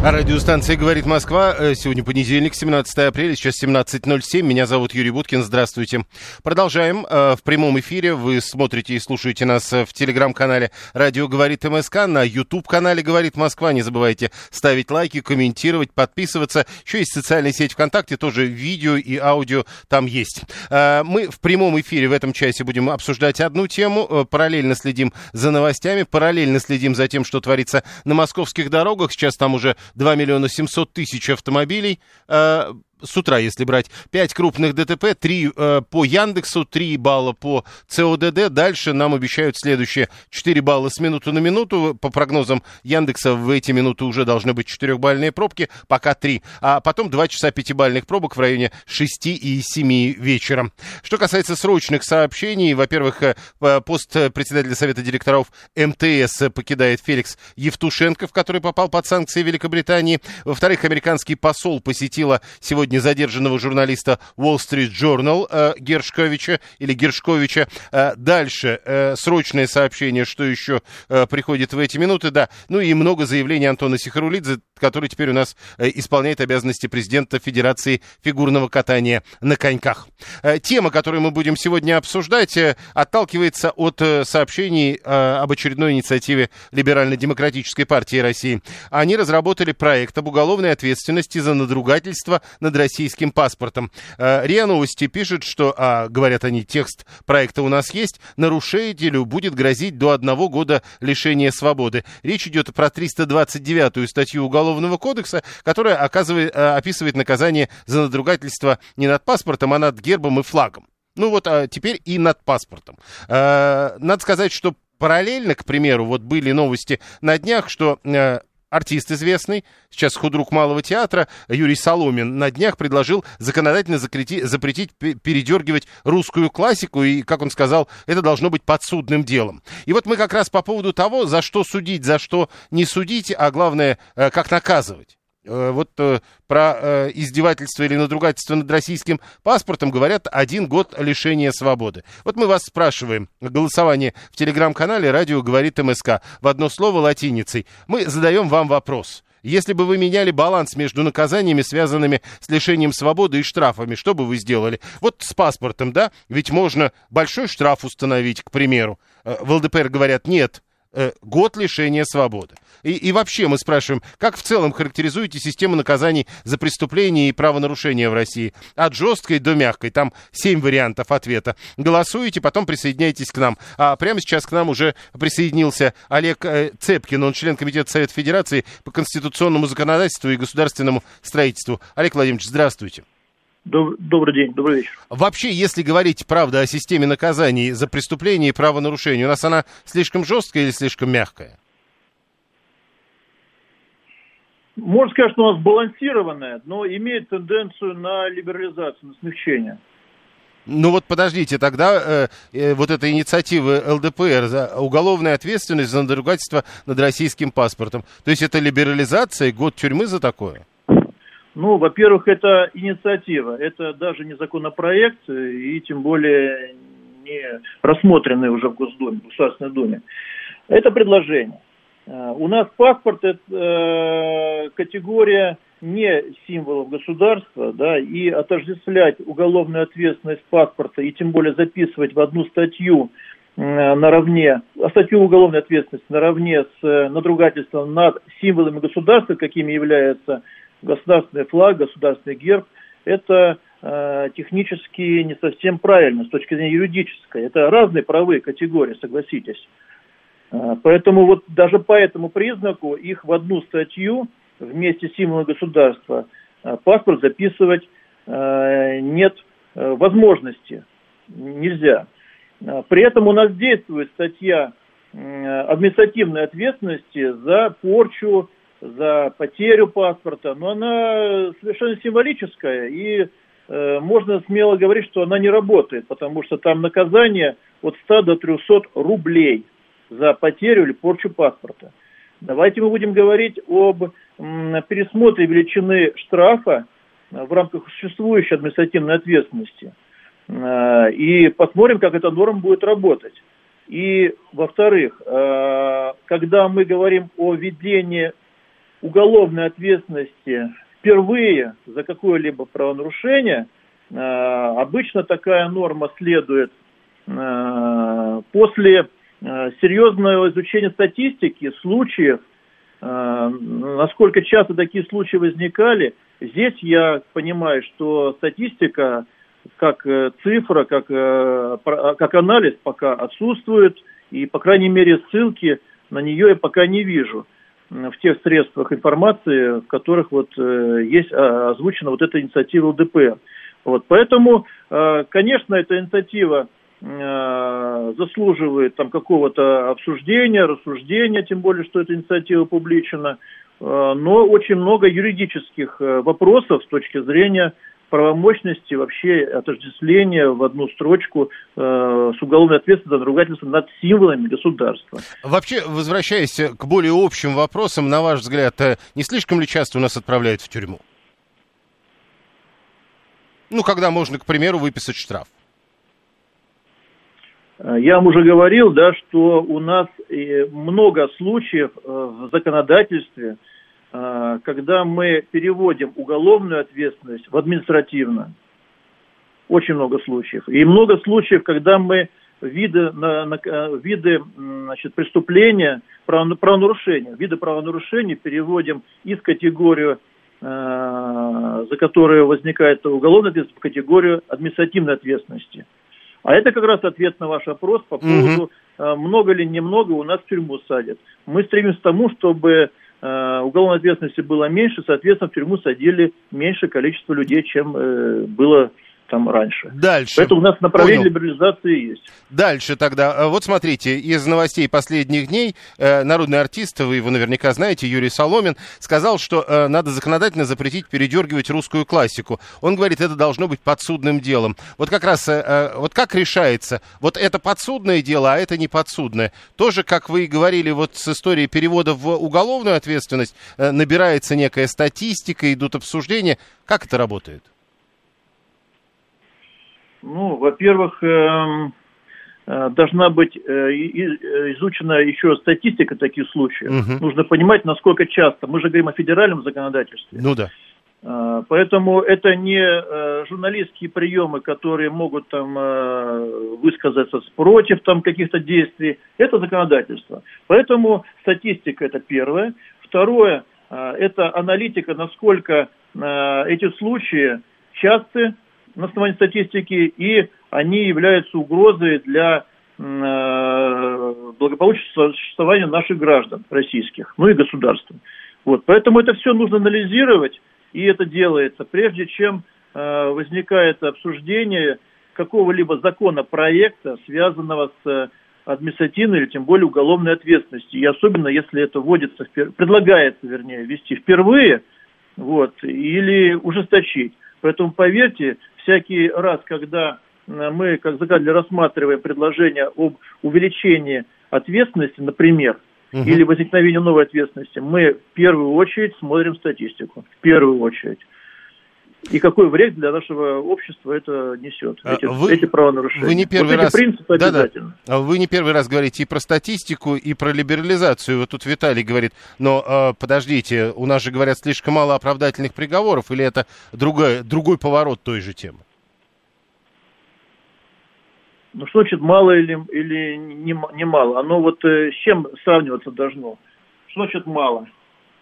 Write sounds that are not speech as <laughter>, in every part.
А радиостанция «Говорит Москва». Э, Сегодня понедельник, 17 апреля, сейчас 17.07. Меня зовут Юрий Буткин. Здравствуйте. Продолжаем. Э, В прямом эфире вы смотрите и слушаете нас э, в телеграм-канале «Радио говорит МСК», на YouTube-канале «Говорит Москва». Не забывайте ставить лайки, комментировать, подписываться. Еще есть социальная сеть ВКонтакте, тоже видео и аудио там есть. Мы в прямом эфире в этом часе будем обсуждать одну тему. Параллельно следим за новостями, параллельно следим за тем, что творится на московских дорогах. Сейчас там уже 2 миллиона 700 тысяч автомобилей. С утра, если брать, 5 крупных ДТП, 3 э, по Яндексу, 3 балла по ЦОДД. Дальше нам обещают следующие 4 балла с минуты на минуту. По прогнозам Яндекса в эти минуты уже должны быть 4-бальные пробки, пока 3. А потом 2 часа 5-бальных пробок в районе 6 и 7 вечера. Что касается срочных сообщений, во-первых, э, э, пост председателя Совета директоров МТС покидает Феликс Евтушенков, который попал под санкции Великобритании. Во-вторых, американский посол посетила сегодня задержанного журналиста Wall Street Journal э, Гершковича или Гершковича. Э, дальше э, срочное сообщение, что еще э, приходит в эти минуты, да. Ну и много заявлений Антона Сихарулидзе, который теперь у нас э, исполняет обязанности президента Федерации фигурного катания на коньках. Э, Тема, которую мы будем сегодня обсуждать, э, отталкивается от сообщений об очередной инициативе Либерально-демократической партии России. Они разработали проект об уголовной ответственности за надругательство над российским паспортом. РИА Новости пишет, что, а, говорят они, текст проекта у нас есть, нарушителю будет грозить до одного года лишения свободы. Речь идет про 329-ю статью Уголовного кодекса, которая оказывает, э, описывает наказание за надругательство не над паспортом, а над гербом и флагом. Ну вот а теперь и над паспортом. Э, надо сказать, что параллельно, к примеру, вот были новости на днях, что э, артист известный, сейчас худрук Малого театра, Юрий Соломин, на днях предложил законодательно закрети- запретить пе- передергивать русскую классику, и, как он сказал, это должно быть подсудным делом. И вот мы как раз по поводу того, за что судить, за что не судить, а главное, э, как наказывать. Э, Вот э, про э, издевательство или надругательство над российским паспортом говорят один год лишения свободы. Вот мы вас спрашиваем, голосование в телеграм-канале «Радио говорит МСК» в одно слово латиницей. Мы задаем вам вопрос. Если бы вы меняли баланс между наказаниями, связанными с лишением свободы и штрафами, что бы вы сделали? Вот с паспортом, да? Ведь можно большой штраф установить, к примеру. В ЛДПР говорят, нет, э, год лишения свободы. И, и вообще мы спрашиваем, как в целом характеризуете систему наказаний за преступления и правонарушения в России? От жесткой до мягкой. Там семь вариантов ответа. Голосуете, потом присоединяйтесь к нам. А прямо сейчас к нам уже присоединился Олег э, Цепкин. Он член Комитета Совета Федерации по конституционному законодательству и государственному строительству. Олег Владимирович, здравствуйте. Доб- Добрый день, добрый вечер. Вообще, если говорить, правда, о системе наказаний за преступления и правонарушения, у нас она слишком жесткая или слишком мягкая? Можно сказать, что у нас балансированная, но имеет тенденцию на либерализацию, на смягчение. Ну вот подождите, тогда э, э, вот эта инициатива ЛДПР за уголовная ответственность за надругательство над российским паспортом. То есть это либерализация, год тюрьмы за такое? Ну, во-первых, это инициатива, это даже не законопроект, э, и тем более не рассмотренный уже в Госдуме, в Государственной Думе. Это предложение. Э, У нас паспорт это э, категория не символов государства, да, и отождествлять уголовную ответственность паспорта и тем более записывать в одну статью наравне, а статью уголовной ответственности наравне с надругательством над символами государства, какими является государственный флаг, государственный герб, это э, технически не совсем правильно с точки зрения юридической. Это разные правовые категории, согласитесь. Э, Поэтому вот даже по этому признаку их в одну статью вместе с символом государства э, паспорт записывать э, нет э, возможности, нельзя. При этом у нас действует статья административной ответственности за порчу, за потерю паспорта, но она совершенно символическая, и э, можно смело говорить, что она не работает, потому что там наказание от 100 до 300 рублей за потерю или порчу паспорта. Давайте мы будем говорить об м, пересмотре величины штрафа в рамках существующей административной ответственности. Э, и посмотрим, как эта норма будет работать. И, во-вторых, э, когда мы говорим о введении уголовной ответственности впервые за какое-либо правонарушение, э, обычно такая норма следует после серьезного изучения статистики случаев, насколько часто такие случаи возникали. Здесь я понимаю, что статистика как э, цифра, как, э, как анализ пока отсутствует, и, по крайней мере, ссылки на нее я пока не вижу в тех средствах информации, в которых вот э, есть а, озвучена вот эта инициатива ЛДПР. Вот, поэтому, конечно, эта инициатива заслуживает там какого-то обсуждения, рассуждения, тем более, что эта инициатива публичена, но очень много юридических вопросов с точки зрения правомощности вообще отождествления в одну строчку э, с уголовной ответственностью за надругательство над символами государства. Вообще, возвращаясь к более общим вопросам, на ваш взгляд, э, не слишком ли часто у нас отправляют в тюрьму? Ну, когда можно, к примеру, выписать штраф. Э, я вам уже говорил, да, что у нас э, много случаев в законодательстве, когда мы переводим уголовную ответственность в административную. Очень много случаев. И много случаев, когда мы виды, на, на, виды значит, преступления, правонарушения, виды правонарушений переводим из категорию, э, за которую возникает уголовная ответственность, в категорию административной ответственности. А это как раз ответ на ваш вопрос по поводу, угу. э, много ли, немного у нас в тюрьму садят. Мы стремимся к тому, чтобы Э, уголовной ответственности было меньше, соответственно, в тюрьму садили меньшее количество людей, чем э, было там раньше. Дальше. Поэтому у нас направление Понял. либерализации есть. Дальше тогда. Э, вот смотрите, из новостей последних дней э, народный артист, вы его наверняка знаете, Юрий Соломин, сказал, что э, надо законодательно запретить передергивать русскую классику. Он говорит, это должно быть подсудным делом. Вот как раз, вот как решается, вот это подсудное дело, а это не подсудное. Тоже, как вы и говорили, вот с историей перевода в уголовную ответственность, набирается некая статистика, идут обсуждения. Как это работает? Ну, во-первых, эм, э, должна быть э, изучена еще статистика таких случаев. Угу. Нужно понимать, насколько часто. Мы же говорим о федеральном законодательстве. Ну да. Э, поэтому это не журналистские приемы, которые могут там высказаться против там каких-то действий. Это законодательство. Поэтому статистика это первое. Второе, это аналитика, насколько эти случаи часты, на основании статистики, и они являются угрозой для э, благополучия существования наших граждан российских, ну и государства. Вот, поэтому это все нужно анализировать, и это делается, прежде чем э, возникает обсуждение какого-либо законопроекта, связанного с административной или тем более уголовной ответственностью. И особенно, если это вводится, предлагается, вернее, ввести впервые, вот, или ужесточить. Поэтому, поверьте, всякий раз, когда э, мы, как законодатель, рассматриваем предложение об увеличении ответственности, например, угу. или возникновении новой ответственности, мы в первую очередь смотрим статистику. В первую очередь. И какой вред для нашего общества это несет, а эти, вы, эти правонарушения. Вы не первый вот раз, эти принципы да, обязательно. Да. Вы не первый раз говорите и про статистику, и про либерализацию. Вот тут Виталий говорит, но э, подождите, у нас же говорят слишком мало оправдательных приговоров, или это другой, другой поворот той же темы? Ну, что значит мало или, или не, не мало? Оно вот э, с чем сравниваться должно? Что значит мало?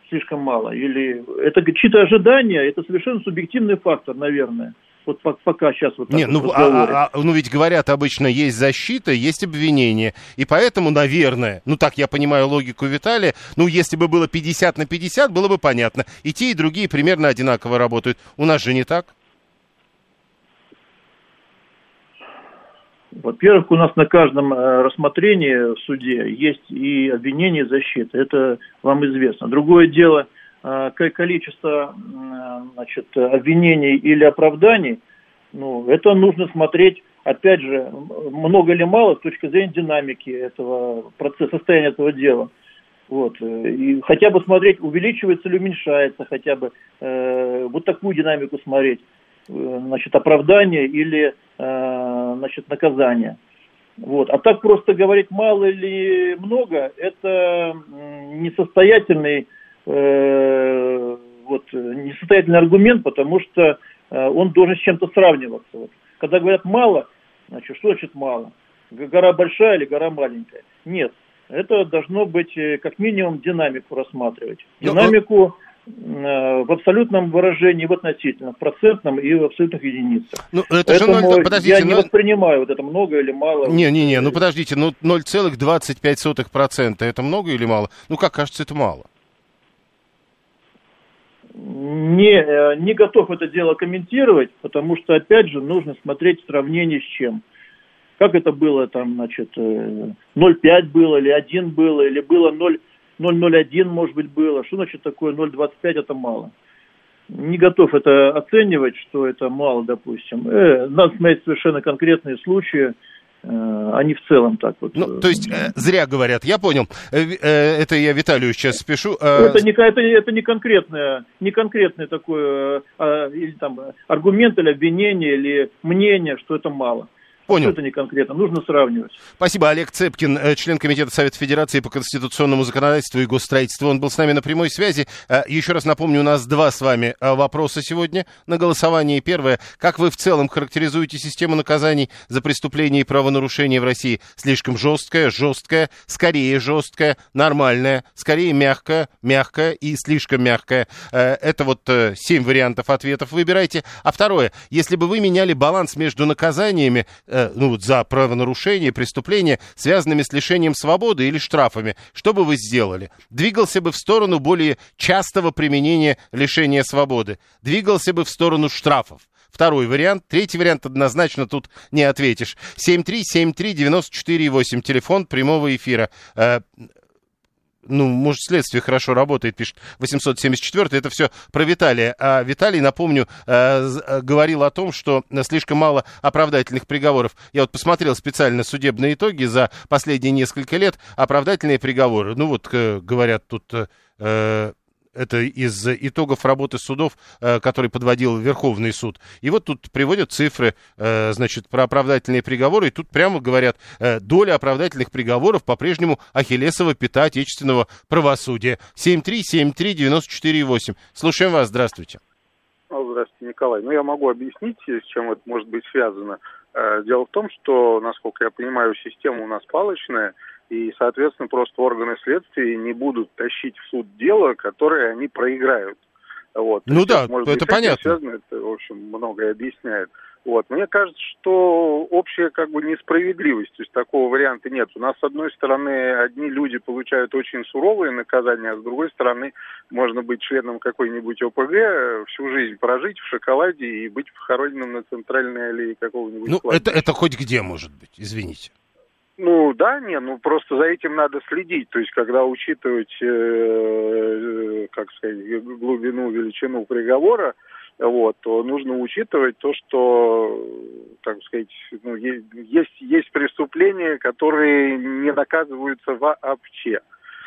Слишком мало? Или это чьи-то ожидания, это совершенно субъективный фактор, наверное. Вот пока сейчас вот так Не, вот ну, а, а, ну ведь говорят обычно, есть защита, есть обвинение. И поэтому, наверное, ну так я понимаю логику Виталия, ну если бы было 50 на 50, было бы понятно. И те, и другие примерно одинаково работают. У нас же не так. Во-первых, у нас на каждом э, рассмотрении в суде есть и обвинение, и защита. Это вам известно. Другое дело, э, количество значит, обвинений или оправданий, ну, это нужно смотреть, опять же, много или мало с точки зрения динамики этого процесса, состояния этого дела. Вот. И хотя бы смотреть, увеличивается или уменьшается, хотя бы э, вот такую динамику смотреть. Э, значит, оправдание или э, значит, наказание. Вот. А так просто говорить мало или много, это несостоятельный, э, вот, несостоятельный аргумент, потому что э, он должен с чем-то сравниваться. Вот. Когда говорят мало, значит, что значит мало? Гора большая или гора маленькая? Нет. Это должно быть э, как минимум динамику рассматривать. Ну, динамику в абсолютном выражении, в относительном, в процентном и в абсолютных единицах. Ну, это Поэтому же 0, подождите, я не но... воспринимаю вот это много или мало. Не-не-не, ну подождите, ну 0,25% это много или мало? Ну как кажется, это мало. Не, э, не готов это дело комментировать, потому что, опять же, нужно смотреть в сравнении с чем. Как это было там, значит, 0,5 э, было, или 1 было, или было 0 0,01 может быть было. Что значит такое 0,25 это мало? Не готов это оценивать, что это мало, допустим. Э, надо смотреть совершенно конкретные случаи, э, они в целом так вот. Ну, то есть э, зря говорят, я понял. Э, э, это я Виталию сейчас спешу. Э... Это, не, это, это не конкретное, не конкретный такой э, э, или, там, аргумент или обвинение или мнение, что это мало. Понял. Это не конкретно, нужно сравнивать. Спасибо. Олег Цепкин, э, член Комитета Совета Федерации по конституционному законодательству и госстроительству. Он был с нами на прямой связи. Э, еще раз напомню, у нас два с вами э, вопроса сегодня на голосовании. Первое. Как вы в целом характеризуете систему наказаний за преступления и правонарушения в России? Слишком жесткая, жесткая, скорее жесткая, нормальная, скорее мягкая, мягкая и слишком мягкая. Это вот семь вариантов ответов. Выбирайте. А второе. Если бы вы меняли баланс между наказаниями, э, ну, вот за правонарушение, преступления, связанными с лишением свободы или штрафами, что бы вы сделали? Двигался бы в сторону более частого применения лишения свободы? Двигался бы в сторону штрафов? Второй вариант. Третий вариант однозначно тут не ответишь. 7373948, телефон прямого эфира. Э, ну, может, следствие хорошо работает, пишет 874 это все про Виталия. А Виталий, напомню, э, э, говорил о том, что слишком мало оправдательных приговоров. Я вот посмотрел специально судебные итоги за последние несколько лет. Оправдательные приговоры, ну вот, э, говорят тут это из итогов работы судов, э, который подводил Верховный суд. И вот тут приводят цифры, э, значит, про оправдательные приговоры, и тут прямо говорят, э, доля оправдательных приговоров по-прежнему Ахиллесова пята отечественного правосудия. 7373948. Слушаем вас, здравствуйте. Ну, здравствуйте, Николай. Ну, я могу объяснить, с чем это может быть связано. Дело в том, что, насколько я понимаю, система у нас палочная, и, соответственно, просто органы следствия не будут тащить в суд дело, которое они проиграют. Вот. Ну есть, да, может это быть, понятно. Связано, это, в общем, многое объясняет. Вот. Мне кажется, что общая как бы несправедливость, то есть такого варианта нет. У нас, с одной стороны, одни люди получают очень суровые наказания, а с другой стороны, можно быть членом какой-нибудь ОПГ, всю жизнь прожить в шоколаде и быть похороненным на центральной аллее какого-нибудь Ну, это, это хоть где может быть, извините. Ну да, не, ну просто за этим надо следить. То есть, когда учитывать, э, э, как сказать, глубину, величину приговора, вот, то нужно учитывать то, что, так сказать, ну, есть, есть преступления, которые не наказываются вообще.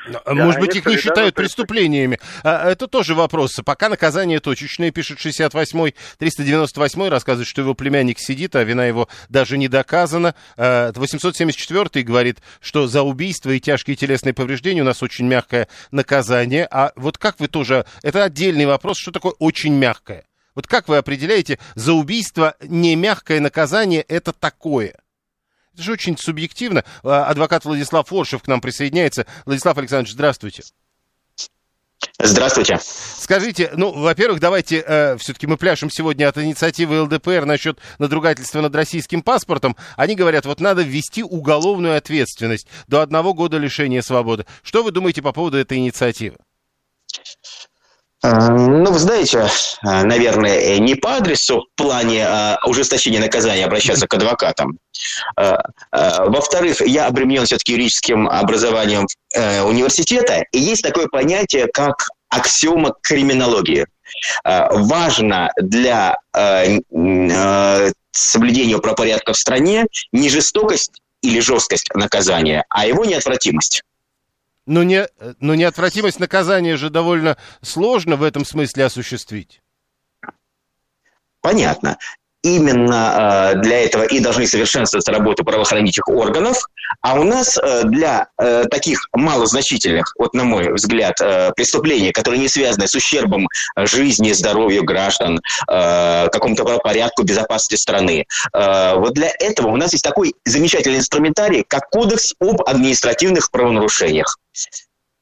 Да, Может быть, их не считают преступлениями. А, это тоже вопрос. Пока наказание точечное, пишет 68-й. 398-й рассказывает, что его племянник сидит, а вина его даже не доказана. 874-й а, говорит, что за убийство и тяжкие телесные повреждения у нас очень мягкое наказание. А вот как вы тоже... Это отдельный вопрос, что такое очень мягкое? Вот как вы определяете, за убийство не мягкое наказание это такое? Это же очень субъективно. А, адвокат Владислав Форшев к нам присоединяется. Владислав Александрович, здравствуйте. Здравствуйте. Скажите, ну, во-первых, давайте, э, все-таки мы пляшем сегодня от инициативы ЛДПР насчет надругательства над российским паспортом. Они говорят, вот надо ввести уголовную ответственность до одного года лишения свободы. Что вы думаете по поводу этой инициативы? Ну, вы знаете, наверное, не по адресу в плане ужесточения наказания обращаться к адвокатам. Во-вторых, я обременен все-таки юридическим образованием университета, и есть такое понятие, как аксиома криминологии. Важно для соблюдения правопорядка в стране не жестокость или жесткость наказания, а его неотвратимость. Но, не, но неотвратимость наказания же довольно сложно в этом смысле осуществить. Понятно именно э, для этого и должны совершенствоваться работы правоохранительных органов, а у нас э, для э, таких малозначительных, вот на мой взгляд, преступлений, которые не связаны с ущербом жизни, здоровью граждан, какому-то порядку безопасности страны, вот для этого у нас есть такой замечательный инструментарий, как Кодекс об административных правонарушениях.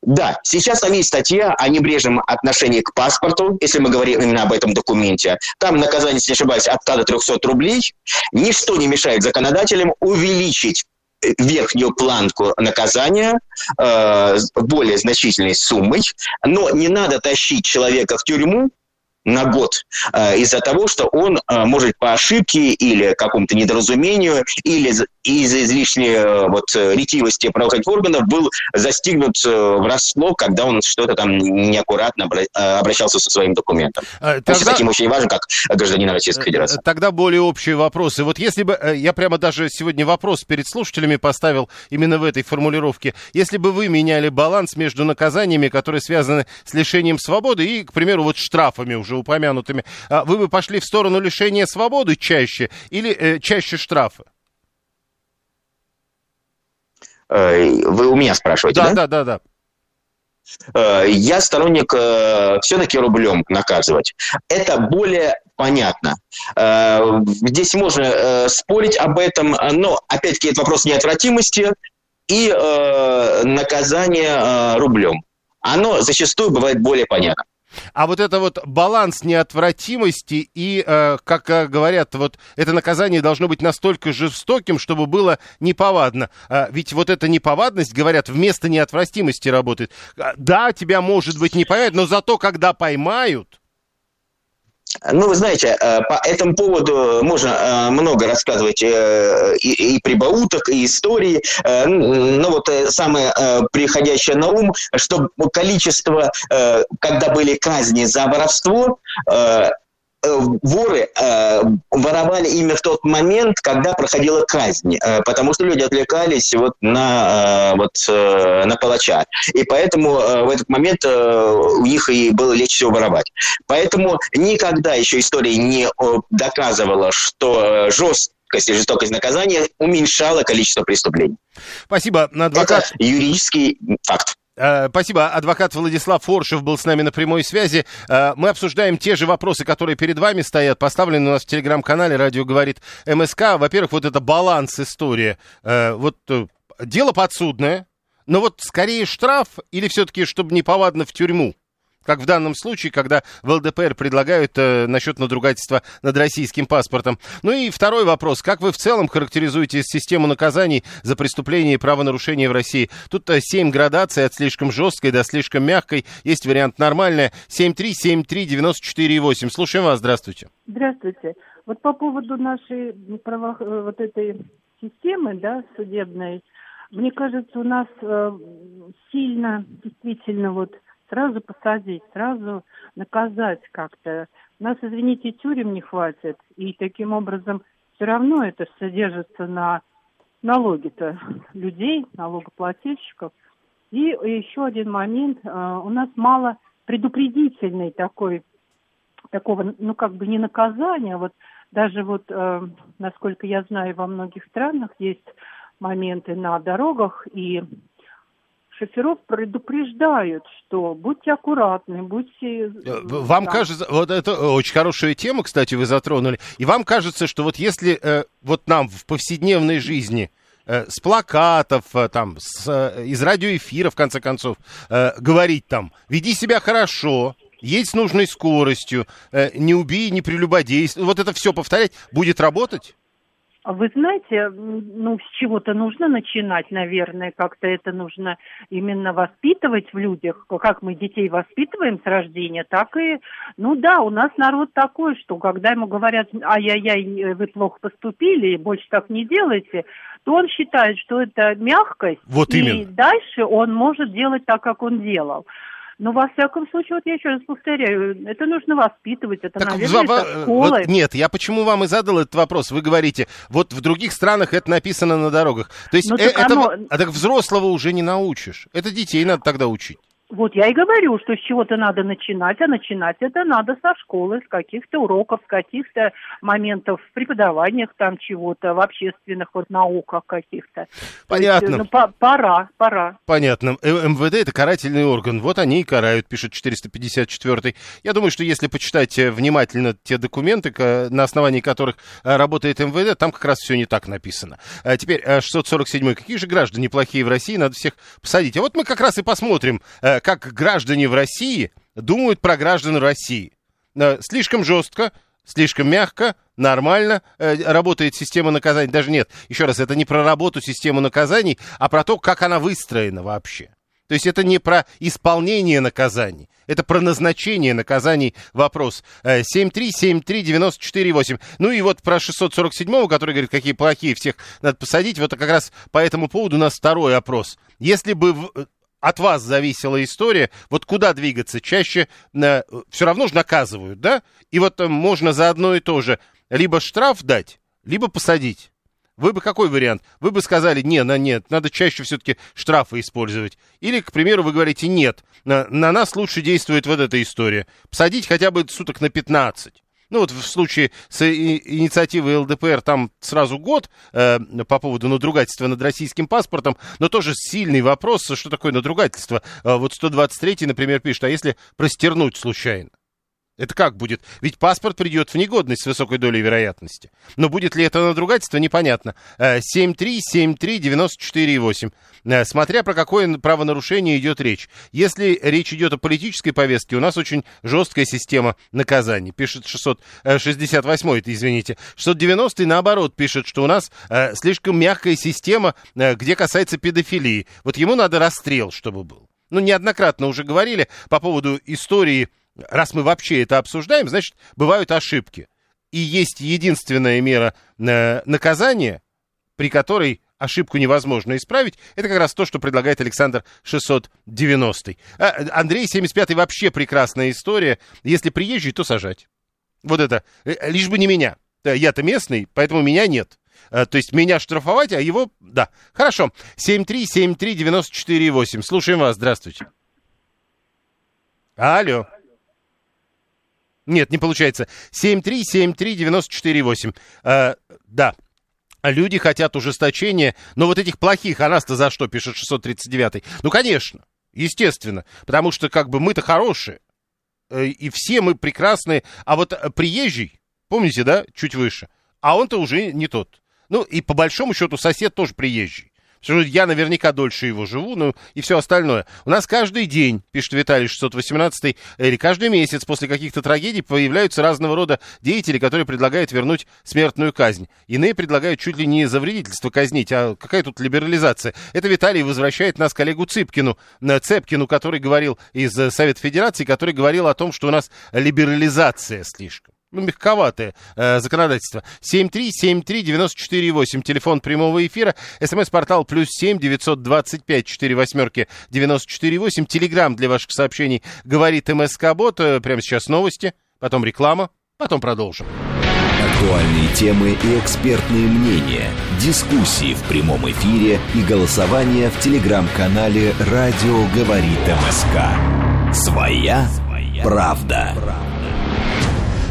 Да, сейчас там есть статья о небрежном отношении к паспорту, если мы говорим именно об этом документе. Там наказание, если не ошибаюсь, от 100 до 300 рублей. Ничто не мешает законодателям увеличить э, верхнюю планку наказания э, более значительной суммой, но не надо тащить человека в тюрьму на год э, из-за того, что он э, может по ошибке или какому-то недоразумению, или из-за излишней э, вот, ретивости правоохранительных органов был застигнут врасплох, когда он что-то там неаккуратно обращался со своим документом. Тогда... Он таким очень важен, как гражданин Российской Федерации. Тогда более общие вопросы. Вот если бы, я прямо даже сегодня вопрос перед слушателями поставил именно в этой формулировке, если бы вы меняли баланс между наказаниями, которые связаны с лишением свободы и, к примеру, вот штрафами уже упомянутыми, а вы бы пошли в сторону лишения свободы чаще или э, чаще штрафы? Э, вы у меня спрашиваете, да? Да, да, да, да. Э, я сторонник все-таки рублем наказывать. Это более понятно. Здесь можно спорить об этом, но опять-таки это вопрос неотвратимости и наказания рублем. Оно зачастую бывает более понятно. А вот это вот баланс неотвратимости и, э, как э, говорят, вот это наказание должно быть настолько жестоким, чтобы было неповадно. А ведь вот эта неповадность, говорят, вместо неотвратимости работает. А, да, тебя может быть не поймают, но зато когда поймают, ну, вы знаете, э, по этому поводу можно э, много рассказывать э, и, прибауток, и истории. Но вот самое приходящее на ум, что количество, когда были казни за воровство, воры э, воровали именно в тот момент, когда проходила казнь, э, потому что люди отвлекались вот на, э, вот, э, на палача. И поэтому э, в этот момент э, у них и было легче всего воровать. Поэтому никогда еще история не э, доказывала, что э, жесткость и жестокость наказания уменьшала количество преступлений. Спасибо, адвокат. Это юридический факт. Э, спасибо. Адвокат Владислав Форшев был с нами на прямой связи. Э, мы обсуждаем те же вопросы, которые перед вами стоят, поставлены у нас в телеграм-канале «Радио говорит МСК». Во-первых, вот это баланс истории. Э, вот дело подсудное, но вот скорее штраф или все-таки, чтобы не повадно в тюрьму? Как в данном случае, когда в ЛДПР предлагают э, насчет надругательства над российским паспортом. Ну и второй вопрос. Как вы в целом характеризуете систему наказаний за преступления и правонарушения в России? Тут э, 7 градаций от слишком жесткой до слишком мягкой. Есть вариант нормальная. 7373948. Слушаем вас. Здравствуйте. Здравствуйте. Вот по поводу нашей право... Э, вот этой системы, да, судебной, мне кажется, у нас э, сильно действительно вот сразу посадить, сразу наказать как-то. Нас, извините, тюрем не хватит, и таким образом все равно это содержится на налоги-то людей, налогоплательщиков. И еще один момент, э, у нас мало предупредительной такой, такого, ну как бы не наказания, вот даже вот, э, насколько я знаю, во многих странах есть моменты на дорогах, и шоферов предупреждают, что будьте аккуратны, будьте... Э, вам да. кажется, вот это очень хорошая тема, кстати, вы затронули, и вам кажется, что вот если э, вот нам в повседневной жизни э, с плакатов, э, там, с, э, из радиоэфира, в конце концов, э, говорить там, веди себя хорошо, едь с нужной скоростью, э, не убей, не прелюбодействуй, вот это все повторять, будет работать? А Вы знаете, ну, с чего-то нужно начинать, наверное, как-то это нужно именно воспитывать в людях. Как мы детей воспитываем с рождения, так и, ну да, у нас народ такой, что когда ему говорят, ай-яй-яй, вы плохо поступили, больше так не делайте, то он считает, что это мягкость, Вот и именно. дальше он может делать так, как он делал. Но во всяком случае, вот я еще раз повторяю, это нужно воспитывать, это, Так наверное, со э, школы. вот нет, я почему вам и задал этот вопрос? Вы говорите, вот в других странах это написано на дорогах. То есть Ну, э, так это, оно- а так взрослого уже не научишь. Это детей надо тогда учить. Вот я и говорю, что с чего-то надо начинать, а начинать это надо со школы, с каких-то уроков, с каких-то моментов в преподаваниях там чего-то, в общественных вот науках каких-то. То Понятно. есть, ну, по- пора, пора. Понятно. Э, МВД это карательный орган. Вот они и карают, пишет 454. Я думаю, что если почитать э, внимательно те документы, на основании которых э, работает МВД, там как раз все не так написано. А теперь э, 647. Какие же граждане плохие в России? Надо всех посадить. А вот мы как раз и посмотрим, э, как граждане в России думают про граждан России. Э, Слишком жестко, слишком мягко, нормально э, работает система наказаний. Даже нет, еще раз, это не про работу системы наказаний, а про то, как она выстроена вообще. То есть это не про исполнение наказаний, это про назначение наказаний вопрос. Э, 7373948. Ну и вот про 647, который говорит, какие плохие, всех надо посадить. Вот как раз по этому поводу у нас второй опрос. Если бы э, от вас зависела история, вот куда двигаться чаще, все равно же наказывают, да? И вот э, можно за одно и то же либо штраф дать, либо посадить. Вы бы какой вариант? Вы бы сказали, не, на нет, надо чаще все-таки штрафы использовать. Или, к примеру, вы говорите, нет, на, на нас лучше действует вот эта история. Посадить хотя бы суток на 15. Ну вот в случае с инициативой ЛДПР там сразу год э, по поводу надругательства над российским паспортом, но тоже сильный вопрос, что такое надругательство. Э, вот 123, например, пишет, а если простернуть случайно? Это как будет? Ведь паспорт придет в негодность с высокой долей вероятности. Но будет ли это надругательство, непонятно. Э, 7373948. Э, Смотря про какое правонарушение идет речь. Если речь идет о политической повестке, у нас очень жесткая система наказаний. Пишет 668, это извините. 690 наоборот пишет, что у нас э, слишком мягкая система, э, где касается педофилии. Вот ему надо расстрел, чтобы был. Ну, неоднократно уже говорили по поводу истории раз мы вообще это обсуждаем, значит, бывают ошибки. И есть единственная мера э, наказания, при которой ошибку невозможно исправить, это как раз то, что предлагает Александр 690. А, Андрей 75 вообще прекрасная история. Если приезжий, то сажать. Вот это. Э, Лишь бы не меня. Я-то местный, поэтому меня нет. Э, То есть меня штрафовать, а его... Да. Хорошо. 7373948. Слушаем вас. Здравствуйте. Алло. Нет, не получается. 7373948. Э, да. Люди хотят ужесточения, но вот этих плохих, а нас-то за что, пишет 639 Ну, конечно, естественно, потому что как бы мы-то хорошие, э, и все мы прекрасные, а вот э, приезжий, помните, да, чуть выше, а он-то уже не тот. Ну, и по большому счету сосед тоже приезжий. Что я наверняка дольше его живу, ну и все остальное. У нас каждый день, пишет Виталий 618, или каждый месяц после каких-то трагедий появляются разного рода деятели, которые предлагают вернуть смертную казнь. Иные предлагают чуть ли не за вредительство казнить, а какая тут либерализация? Это Виталий возвращает нас к коллегу Цыпкину, на Цепкину, который говорил из э, Совета Федерации, который говорил о том, что у нас либерализация слишком. Ну, мягковатое э, законодательство. 7373948, телефон прямого эфира, смс-портал плюс 7 925 4 восьмерки 948, телеграмм для ваших сообщений говорит МСК-бот. Э, Прямо сейчас новости, потом реклама, потом продолжим. Актуальные темы и экспертные мнения, дискуссии в прямом эфире и голосование в телеграм-канале «Радио говорит МСК». Своя правда.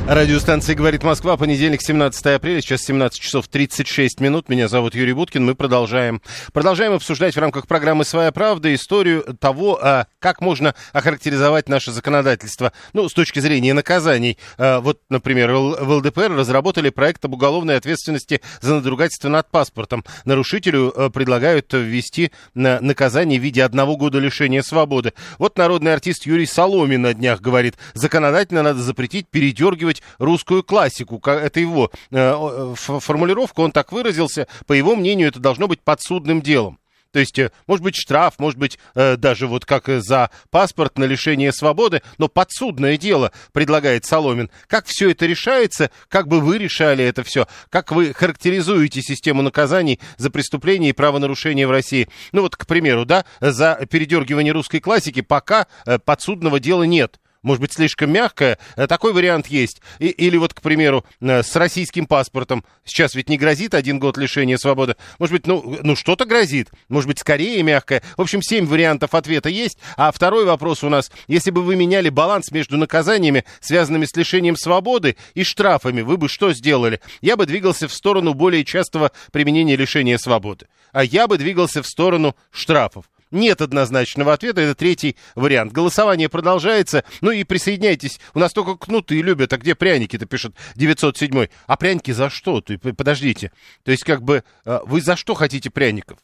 Радиостанция «Говорит Москва», понедельник, 17 апреля, сейчас 17 часов 36 минут. Меня зовут Юрий Буткин, мы продолжаем. Продолжаем обсуждать в рамках программы «Своя правда» историю того, а, как можно охарактеризовать наше законодательство, ну, с точки зрения наказаний. А, Вот, например, в ЛДПР разработали проект об уголовной ответственности за надругательство над паспортом. Нарушителю э, предлагают ввести на наказание в виде одного года лишения свободы. Вот народный артист Юрий Соломин на днях говорит, законодательно надо запретить передергивать цитировать русскую классику. Это его э, формулировка, он так выразился. По его мнению, это должно быть подсудным делом. То есть, э, может быть, штраф, может быть, э, даже вот как за паспорт на лишение свободы, но подсудное дело, предлагает Соломин. Как все это решается, как бы вы решали это все, как вы характеризуете систему наказаний за преступления и правонарушения в России? Ну вот, к примеру, да, за передергивание русской классики пока э, подсудного дела нет может быть, слишком мягкое. Э, такой вариант есть. И, или вот, к примеру, э, с российским паспортом. Сейчас ведь не грозит один год лишения свободы. Может быть, ну, ну что-то грозит. Может быть, скорее мягкое. В общем, семь вариантов ответа есть. А второй вопрос у нас. Если бы вы меняли баланс между наказаниями, связанными с лишением свободы, и штрафами, вы бы что сделали? Я бы двигался в сторону более частого применения лишения свободы. А я бы двигался в сторону штрафов. Нет однозначного ответа, это третий вариант. Голосование продолжается, ну и присоединяйтесь. У нас только кнуты любят, а где пряники-то, пишет 907 А пряники за что? Подождите. То есть как бы э, вы за что хотите пряников?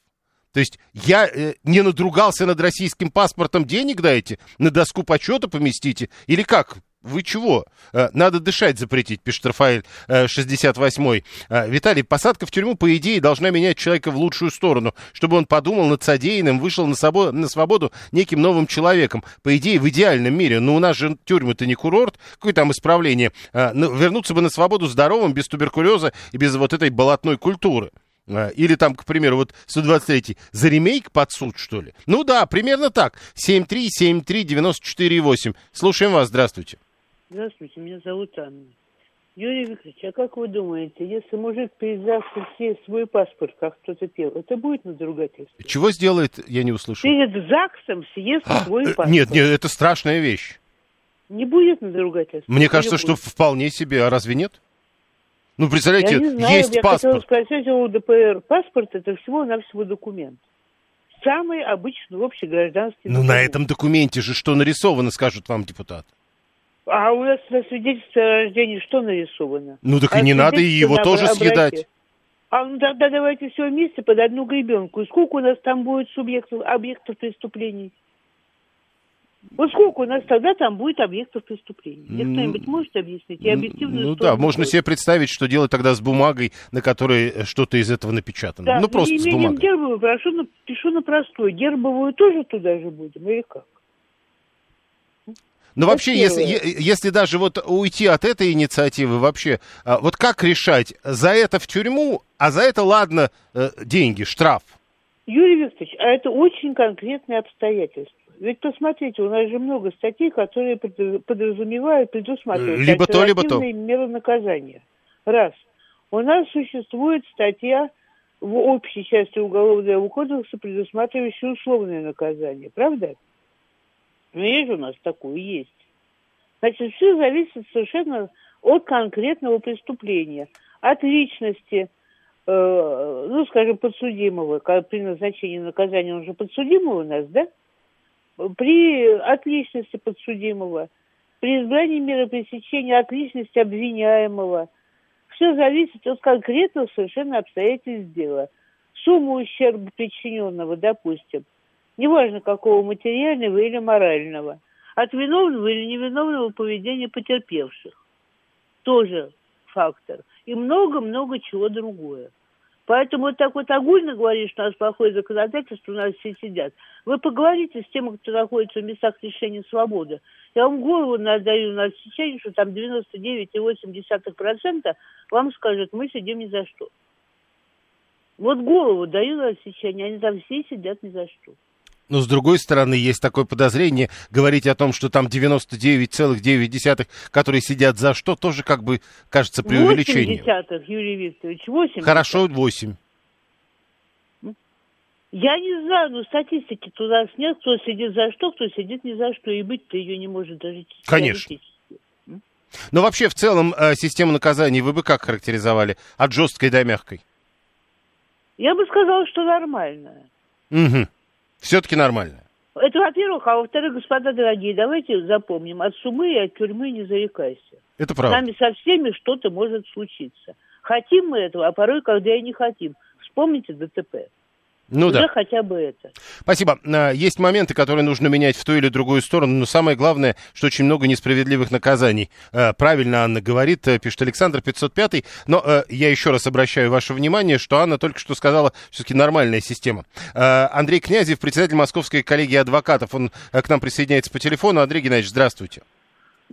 То есть я э, не надругался над российским паспортом, денег дайте, на доску почета поместите? Или как? Вы чего? Э, надо дышать запретить, пишет Рафаэль 68-й. Э, э, Виталий, посадка в тюрьму, по идее, должна менять человека в лучшую сторону, чтобы он подумал над содеянным, вышел на, собо- на свободу неким новым человеком. По идее, в идеальном мире. Но у нас же тюрьмы-то не курорт. Какое там исправление? Ну, вернуться бы на свободу здоровым, без туберкулеза и без вот этой болотной культуры. Или там, к примеру, вот 123-й, за ремейк под суд, что ли? Ну да, примерно так. 7373948. Слушаем вас, здравствуйте. Здравствуйте, меня зовут Анна. Юрий Викторович, а как вы думаете, если мужик перед ЗАГСом все свой паспорт, как кто-то пел, это будет надругательство? Чего сделает, я не услышал. Перед ЗАГСом съест а, свой паспорт. Нет, нет, это страшная вещь. Не будет надругательства? Мне кажется, что вполне себе, а разве нет? Ну, представляете, я не знаю, есть я паспорт. Я сказать, у ДПР паспорт это всего-навсего документ. Самый обычный общегражданский Ну, документ. на этом документе же что нарисовано, скажут вам депутат. А у нас на свидетельстве о рождении что нарисовано? Ну так а и не надо и его тоже образе. съедать. А ну тогда давайте все вместе под одну гребенку. Сколько у нас там будет субъектов, объектов преступлений? Вот сколько у нас тогда там будет объектов преступлений? Мне кто-нибудь может объяснить? И объективную ну да, можно себе представить, что делать тогда с бумагой, на которой что-то из этого напечатано. Да, ну просто с бумагой. Гербовую прошу, пишу на простой. Гербовую тоже туда же будем или как? Но вообще, если, если даже вот уйти от этой инициативы, вообще, а, вот как решать, за это в тюрьму, а за это, ладно, э, деньги, штраф? Юрий Викторович, а это очень конкретные обстоятельства. Ведь посмотрите, у нас же много статей, которые подразумевают, предусматривают либо то, либо то. меры наказания. Раз. У нас существует статья в общей части Уголовного кодекса, предусматривающая условное наказание. Правда? Ну, же у нас такое, есть. Значит, все зависит совершенно от конкретного преступления, от личности, э, ну, скажем, подсудимого, при назначении наказания он же подсудимый у нас, да? При от личности подсудимого, при избрании меры пресечения от личности обвиняемого. Все зависит от конкретных совершенно обстоятельств дела. Сумма ущерба причиненного, допустим, неважно какого материального или морального, от виновного или невиновного поведения потерпевших. Тоже фактор. И много-много чего другое. Поэтому вот так вот огульно говорить, что у нас плохое законодательство, у нас все сидят. Вы поговорите с тем, кто находится в местах лишения свободы. Я вам голову надаю на отсечение, что там 99,8% вам скажут, мы сидим ни за что. Вот голову даю на отсечение, они там все сидят ни за что. Но с другой стороны, есть такое подозрение, говорить о том, что там 99,9, которые сидят за что, тоже как бы кажется преувеличением. 8 Юрий Викторович, 8 Хорошо, 8. Я не знаю, но статистики туда нет, кто сидит за что, кто сидит не за что, и быть-то ее не может даже Конечно. Но вообще, в целом, э, систему наказаний вы бы как характеризовали? От жесткой до мягкой? Я бы сказала, что нормальная. Угу. Все-таки нормально. Это, во-первых, а во-вторых, господа дорогие, давайте запомним, от сумы и от тюрьмы не зарекайся. Это правда. С нами со всеми что-то может случиться. Хотим мы этого, а порой, когда и не хотим. Вспомните ДТП. Ну Уже да. хотя бы это. Спасибо. А, Есть моменты, которые нужно менять в ту или другую сторону, но самое главное, что очень много несправедливых наказаний. А, Правильно Анна говорит, э, пишет Александр 505. Но э, я еще раз обращаю ваше внимание, что Анна только что сказала, все-таки нормальная система. А, Андрей Князев, председатель Московской коллегии адвокатов, он э, к нам присоединяется по телефону. Андрей Геннадьевич, здравствуйте.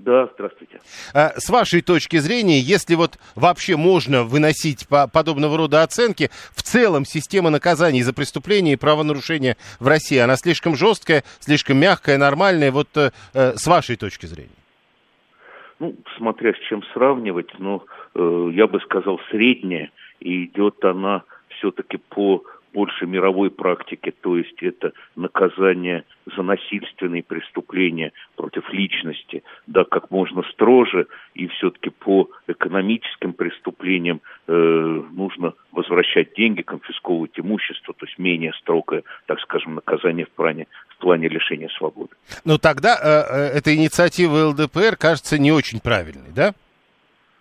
Да, здравствуйте. А, С вашей точки зрения, если вот вообще можно выносить по- подобного рода оценки, в целом система наказаний за преступления и правонарушения в России, она слишком жесткая, слишком мягкая, нормальная, вот э, э, с вашей точки зрения? Ну, смотря с чем сравнивать, но э, я бы сказал средняя, и идет она все-таки по больше мировой практике, то есть это наказание за насильственные преступления против личности, да, как можно строже, и все-таки по экономическим преступлениям э, нужно возвращать деньги, конфисковывать имущество, то есть менее строгое, так скажем, наказание в плане, в плане лишения свободы. Ну тогда э, э, эта инициатива ЛДПР кажется не очень правильной, да?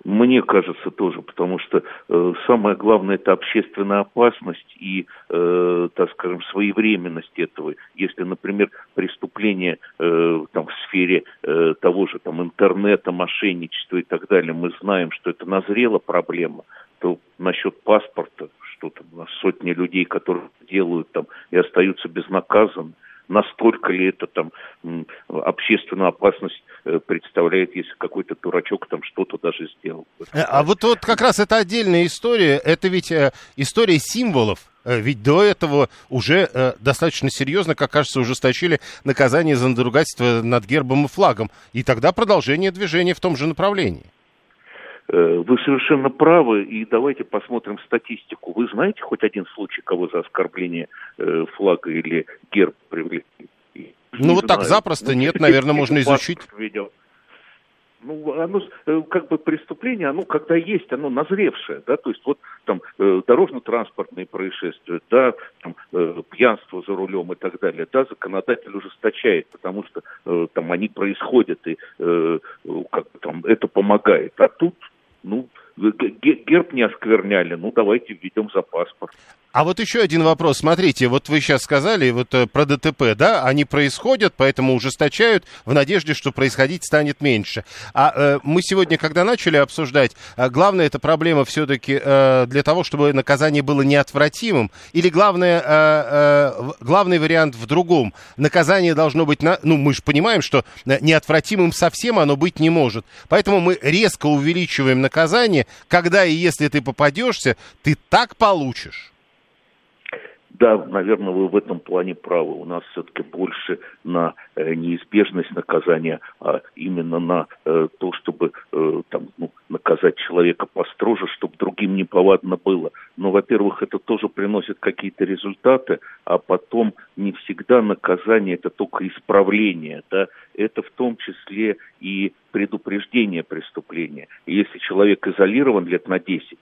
Мне кажется тоже, потому что э, самое главное это общественная опасность и, э, так скажем, своевременность этого. Если, например, преступление э, там в сфере э, того же там интернета, мошенничества и так далее, мы знаем, что это назрела проблема, то насчет паспорта, что там у нас сотни людей, которые делают там и остаются безнаказанны, настолько ли это там общественную опасность э, представляет, если какой-то дурачок там что-то даже сделал. Э, А вот, вот как раз это отдельная история, это ведь э, история символов. Ведь до этого уже достаточно серьезно, как кажется, ужесточили наказание за надругательство над гербом и флагом. И тогда продолжение движения в том же направлении. Э, Вы совершенно правы, и давайте посмотрим статистику. Вы знаете хоть один случай, кого за оскорбление э, флага или герб привлекли? Ну, вот так запросто нет, наверное, можно изучить. Ну, оно, э, как бы преступление, оно когда есть, оно назревшее, да, то есть вот там э, дорожно-транспортные происшествия, да, там э, пьянство за рулем и так далее, да, законодатель ужесточает, потому что э, там они происходят и э, как бы там это помогает, а тут, ну, герб не оскверняли, ну, давайте введем за паспорт. А вот еще один вопрос. Смотрите, вот вы сейчас сказали вот э, про ДТП, да, они происходят, поэтому ужесточают в надежде, что происходить станет меньше. А э, мы сегодня, когда начали обсуждать, э, главная эта проблема все-таки э, для того, чтобы наказание было неотвратимым, или главное, э, э, главный вариант в другом. Наказание должно быть, на, ну мы же понимаем, что э, неотвратимым совсем оно быть не может. Поэтому мы резко увеличиваем наказание, когда и если ты попадешься, ты так получишь. Да, наверное, вы в этом плане правы. У нас все-таки больше на э, неизбежность наказания, а именно на э, то, чтобы э, там, ну, наказать человека построже, чтобы другим неповадно было. Но, во-первых, это тоже приносит какие-то результаты, а потом не всегда наказание это только исправление, да, это в том числе и предупреждение преступления. Если человек изолирован лет на 10,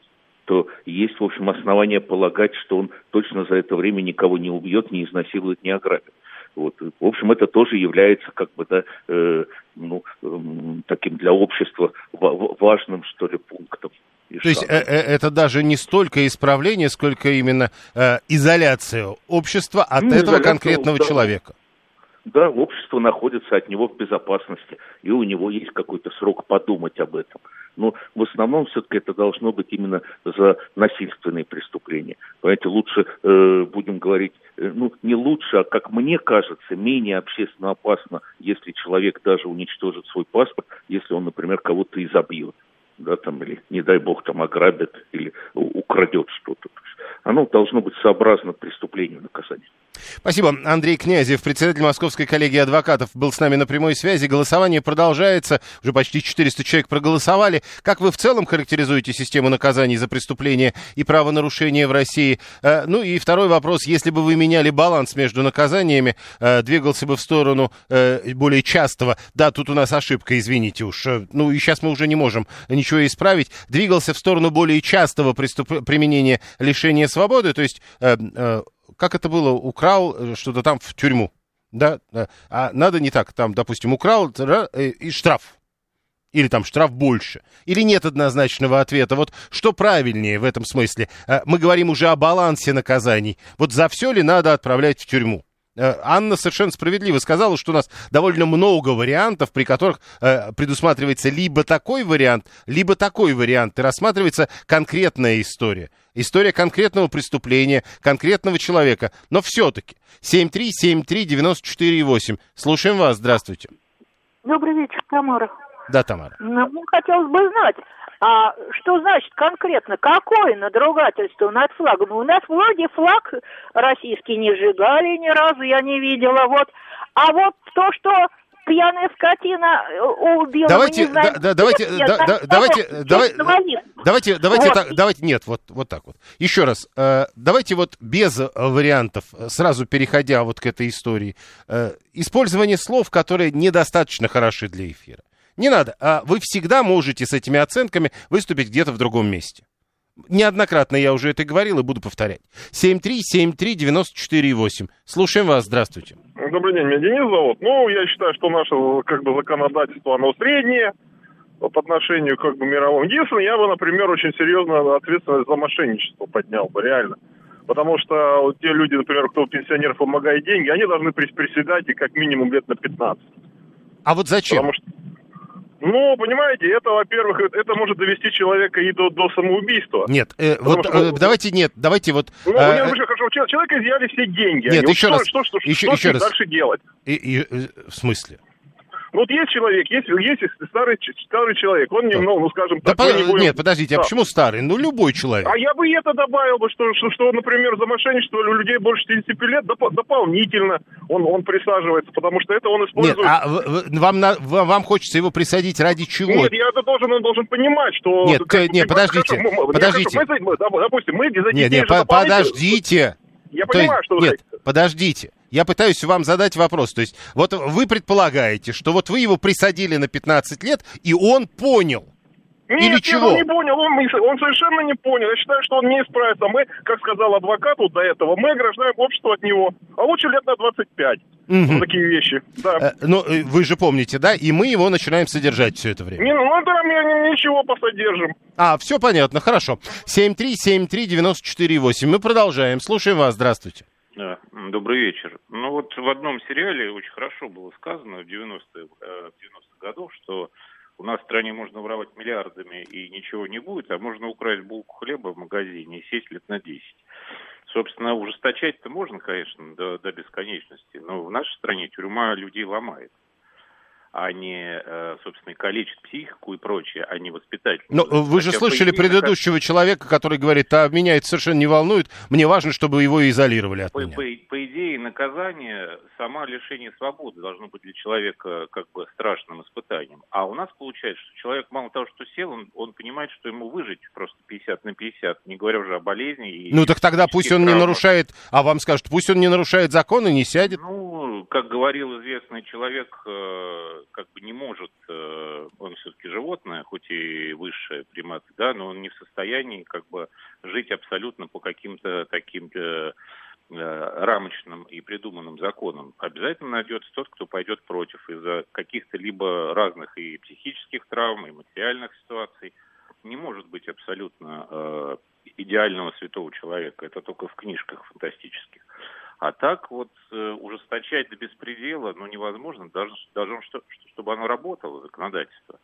то есть, в общем, основания полагать, что он точно за это время никого не убьет, не изнасилует, не ограбит. Вот. В общем, это тоже является как бы да, э, ну, эм, таким для общества ва- ва- важным, что ли, пунктом. и То есть э, э, это даже не столько исправление, сколько именно э, изоляция общества от Ну, этого конкретного да. человека. Да, общество находится от него в безопасности, и у него есть какой-то срок подумать об этом. Но в основном все-таки это должно быть именно за насильственные преступления. Понимаете, лучше э, будем говорить, э, ну не лучше, а как мне кажется, менее общественно опасно, если человек даже уничтожит свой паспорт, если он, например, кого-то изобьет. Да, там, или, не дай бог, там ограбит или украдет что-то. Оно должно быть сообразно преступлению наказания. Спасибо. Андрей Князев, председатель Московской коллегии адвокатов, был с нами на прямой связи. Голосование продолжается. Уже почти 400 человек проголосовали. Как вы в целом характеризуете систему наказаний за преступления и правонарушения в России? Э, Ну и второй вопрос. Если бы вы меняли баланс между наказаниями, э, двигался бы в сторону э, более частого, да, тут у нас ошибка, извините уж, ну и сейчас мы уже не можем ничего исправить, двигался в сторону более частого преступ- применения лишения свободы, то есть как это было, украл э, что-то там в тюрьму, да, да. а надо не так, там, допустим, украл э, и штраф. Или там штраф больше? Или нет однозначного ответа? Вот что правильнее в этом смысле? Э, мы говорим уже о балансе наказаний. Вот за все ли надо отправлять в тюрьму? Э, Анна совершенно справедливо сказала, что у нас довольно много вариантов, при которых э, предусматривается либо такой вариант, либо такой вариант, и рассматривается конкретная история. История конкретного преступления, конкретного человека. Но все-таки 7373948. Слушаем вас, здравствуйте. Добрый вечер, Тамара. Да, Тамара. Ну, хотелось бы знать, а что значит конкретно, какое надругательство над флагом? У нас вроде флаг российский не сжигали ни разу, я не видела, вот. А вот то, что пьяная скотина э, убила. Давайте, знаем, да, да, давайте, нет, да, да, давайте, давай, давайте, давайте, Вот. так, давайте, нет, вот, вот так вот. Еще раз, э, давайте вот без вариантов, э, сразу переходя вот к этой истории, э, использование слов, которые недостаточно хороши для эфира. Не надо, а вы всегда можете с этими оценками выступить где-то в другом месте. Неоднократно я уже это говорил и буду повторять. 7373948. Слушаем вас, здравствуйте. Добрый день, меня Денис зовут. Ну, я считаю, что наше как бы законодательство, оно среднее по отношению как бы мировому. Единственное, я бы, например, очень серьезно ответственность за мошенничество поднял бы, реально. Потому что вот те люди, например, кто пенсионеров помогает деньги, они должны прис- приседать и как минимум лет на 15. А вот зачем? Потому что, ну, понимаете, это, во-первых, это, может довести человека и до, до самоубийства. Нет, э, Потому вот что- э, давайте нет, давайте вот... Ну, э, мне уже хорошо, чел- человека изъяли все деньги. Нет, Они- еще раз, Что, что, еще- что еще раз. дальше делать? и- и, э, в смысле? Ну, Вот есть человек, есть, есть старый, старый человек, он не, ну, ну, скажем Да так, по- мы не будем- Нет, подождите, а Да. почему старый? Ну, любой человек. А я бы это добавил бы, что, что, что, например, за мошенничество у людей больше 75 лет доп- дополнительно он, он присаживается, потому что это он Нет, использует... а в- в- вам, на- вам хочется его присадить ради чего? Нет, я это должен, он должен понимать, что... Нет, как- нет, хорошо, подождите, мы- подождите. хорошо, мы допустим, мы за детей Нет, нет, по- подождите. Я То есть- понимаю, что... вы Нет, подождите. Я пытаюсь вам задать вопрос. То есть, вот вы предполагаете, что вот вы его присадили на 15 лет, и он понял. Нет, Или нет, чего? он не понял, он, он совершенно не понял. Я считаю, что он не исправится. Мы, как сказал адвокат вот до этого, мы ограждаем общество от него. А лучше лет на 25. Мгм. Вот такие вещи. Да. Э, Ну, э, вы же помните, да? И мы его начинаем содержать все это время. Не, ну, да, мы ни- ничего посодержим. А, все понятно, хорошо. 7373948. Мы продолжаем. Слушаем вас. Здравствуйте. Да, м, добрый вечер. Ну вот в одном сериале очень хорошо было сказано в 90-х, э, в 90-х годах, что у нас в стране можно воровать миллиардами и ничего не будет, а можно украсть булку хлеба в магазине и сесть лет на 10. Собственно, ужесточать-то можно, конечно, до, до бесконечности, но в нашей стране тюрьма людей ломает, а не, э, собственно, калечит психику и прочее, а не воспитательную. Ну, вы же Хотя, слышали по идее, предыдущего человека, который говорит, а меня это совершенно не волнует, мне важно, чтобы его изолировали от По, меня. по- по идее, наказание, сама лишение свободы должно быть для человека как бы страшным испытанием. А у нас получается, что человек мало того, что сел, он, он понимает, что ему выжить просто 50 на 50, не говоря уже о болезни. И Ну так тогда пусть он не травмах. нарушает, а вам скажут, пусть он не нарушает закон и не сядет. Ну, как говорил известный человек, э, как бы не может, э, он все-таки животное, хоть и высшее примат, да, но он не в состоянии как бы жить абсолютно по каким-то таким э, э, рамочным и придуманным законам. Обязательно найдется тот, кто пойдет против из-за каких-то либо разных и психических травм, и материальных ситуаций. Не может быть абсолютно идеального святого человека. Это только в книжках фантастических. А так вот э, ужесточать до беспредела, ну, невозможно, даже, даже что, что- чтобы оно работало, законодательство.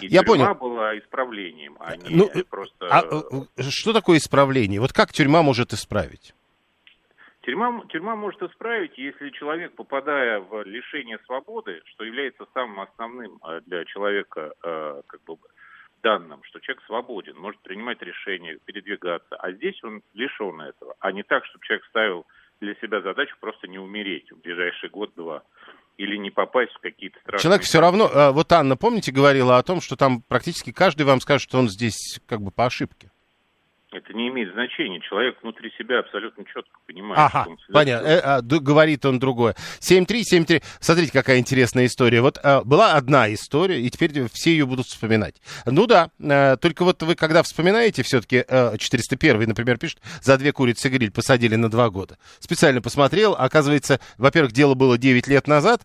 И Я тюрьма понял. была исправлением, а не Ну, э, просто... А э, что такое исправление? Вот как тюрьма может исправить? Тюрьма, тюрьма может исправить, если человек, попадая в лишение свободы, что является самым основным э, для человека э, как бы данным, что человек свободен, может принимать решения, передвигаться, а здесь он лишен этого, а не так, чтобы человек ставил для себя задачу просто не умереть в ближайший год-два или не попасть в какие-то страшные... Человек все равно, э, вот Анна, помните, говорила о том, что там практически каждый вам скажет, что он здесь как бы по ошибке. Это не имеет значения. Человек внутри себя абсолютно четко понимает, Ага, что он понятно. Э, а, говорит он другое. 7-3-7-3. Смотрите, какая интересная история. Вот а, была одна история, и теперь все ее будут вспоминать. Ну да, э, только вот вы когда вспоминаете, все-таки 401, например, пишет, за две курицы гриль посадили на два года. Специально посмотрел, оказывается, во-первых, дело было 9 лет назад,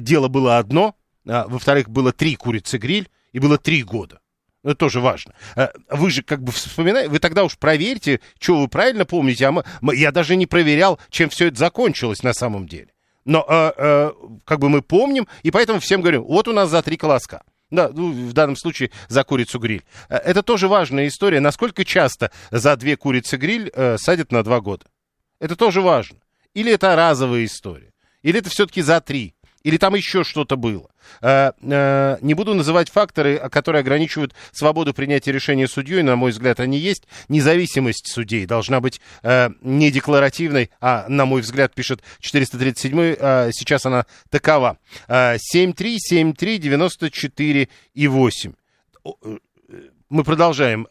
дело было одно, а, во-вторых, было три курицы гриль, и было три года. Это тоже важно. Э, вы же как бы вспоминаете, вы тогда уж проверьте, что вы правильно помните. А мы, я даже не проверял, чем все это закончилось на самом деле. Но э, э, как бы мы помним, и поэтому всем говорим, вот у нас за три колоска. Да, ну, в данном случае за курицу гриль. Э, это тоже важная история. Насколько часто за две курицы гриль э, садят на два года? Это тоже важно. Или это разовая история? Или это все-таки за три? Или там еще что-то было? Э, э, не буду называть факторы, которые ограничивают свободу принятия решения судьей. На мой взгляд, они есть. Независимость судей должна быть э, не декларативной, а, на мой взгляд, пишет 437 сейчас она такова. 7373948 и 8. Мы продолжаем.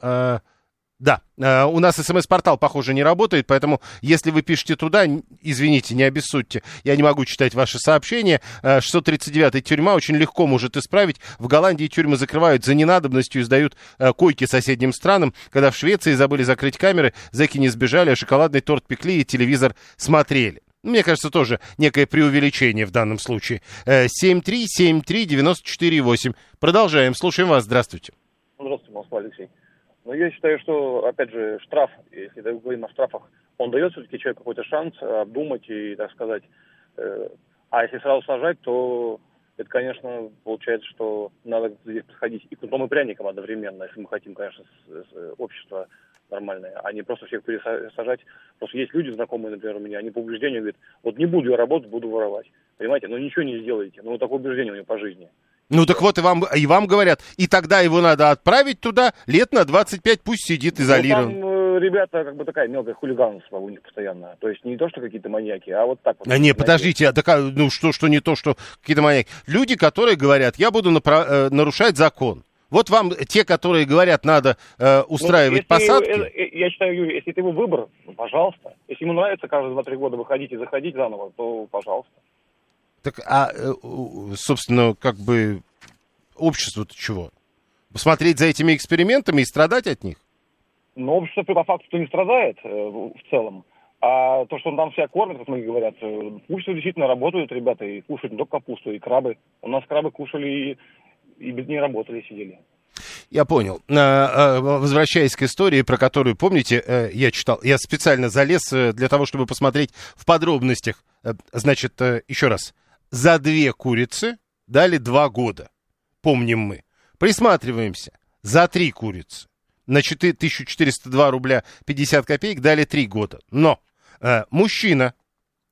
Да, э, у нас смс-портал, похоже, не работает, поэтому если вы пишете туда, извините, не обессудьте, я не могу читать ваши сообщения. 639-я э, тюрьма очень легко может исправить. В Голландии тюрьмы закрывают за ненадобностью и сдают э, койки соседним странам. Когда в Швеции забыли закрыть камеры, зэки не сбежали, а шоколадный торт пекли и телевизор смотрели. Мне кажется, тоже некое преувеличение в данном случае. 7373948. Продолжаем. Слушаем вас. Здравствуйте. Здравствуйте, Москва, Алексей. Но я считаю, что, опять же, штраф, если говорим о штрафах, он дает все-таки человеку какой-то шанс обдумать и, так сказать, э, а если сразу сажать, то это, конечно, получается, что надо здесь подходить и кнутом и пряником одновременно, если мы хотим, конечно, с, с, общество нормальное, а не просто всех пересажать. Просто есть люди знакомые, например, у меня, они по убеждению говорят, вот не буду я работать, буду воровать. Понимаете, ну ничего не сделаете. Ну, вот такое убеждение у него по жизни. Ну так вот и вам, и вам говорят, и тогда его надо отправить туда, лет на 25 пусть сидит изолирован. Ну, там, э, ребята, как бы такая мелкая хулиганство у них постоянно. То есть не то, что какие-то маньяки, а вот так вот. А, не, подождите, а такая, ну что, что не то, что какие-то маньяки. Люди, которые говорят, я буду напра- э, нарушать закон. Вот вам те, которые говорят, надо э, устраивать ну, посадки. Э, э, я считаю, Юрий, если это его выбор, ну, пожалуйста. Если ему нравится каждые 2-3 года выходить и заходить заново, то пожалуйста. Так, а, э, собственно, как бы обществу-то чего? Посмотреть за этими экспериментами и страдать от них? Ну, общество по факту не страдает э, в целом. А то, что он там себя кормит, как многие говорят, э, пусть действительно работают ребята и кушают не только капусту, и крабы. У нас крабы кушали и, и без ней работали, сидели. Я понял. А, а, возвращаясь к истории, про которую, помните, э, я читал, я специально залез для того, чтобы посмотреть в подробностях. Значит, еще раз, за две курицы дали два года, помним мы. Присматриваемся. За три курицы на 4, 1402 рубля 50 копеек дали три года. Но э, мужчина,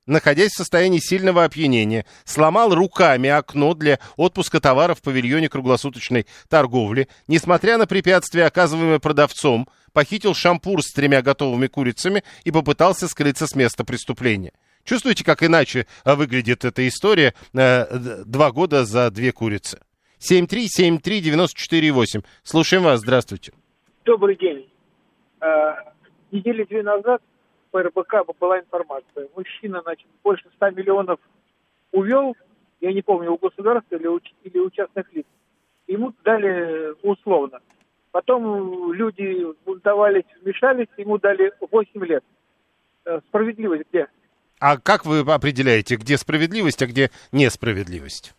находясь в состоянии сильного опьянения, сломал руками окно для отпуска товаров в павильоне круглосуточной торговли. Несмотря на препятствия, оказываемые продавцом, похитил шампур с тремя готовыми курицами и попытался скрыться с места преступления. Чувствуете, как иначе э, выглядит эта история? Э, два года за две курицы. 7373948. Слушаем вас. Здравствуйте. Добрый день. Э, недели две назад по РБК была информация. Мужчина, значит, больше 100 миллионов увел, я не помню, у государства или у, или у частных лиц. Ему дали условно. Потом люди бунтовались, вмешались, ему дали 8 лет. Э, справедливость где? А как вы определяете, где справедливость, а где несправедливость?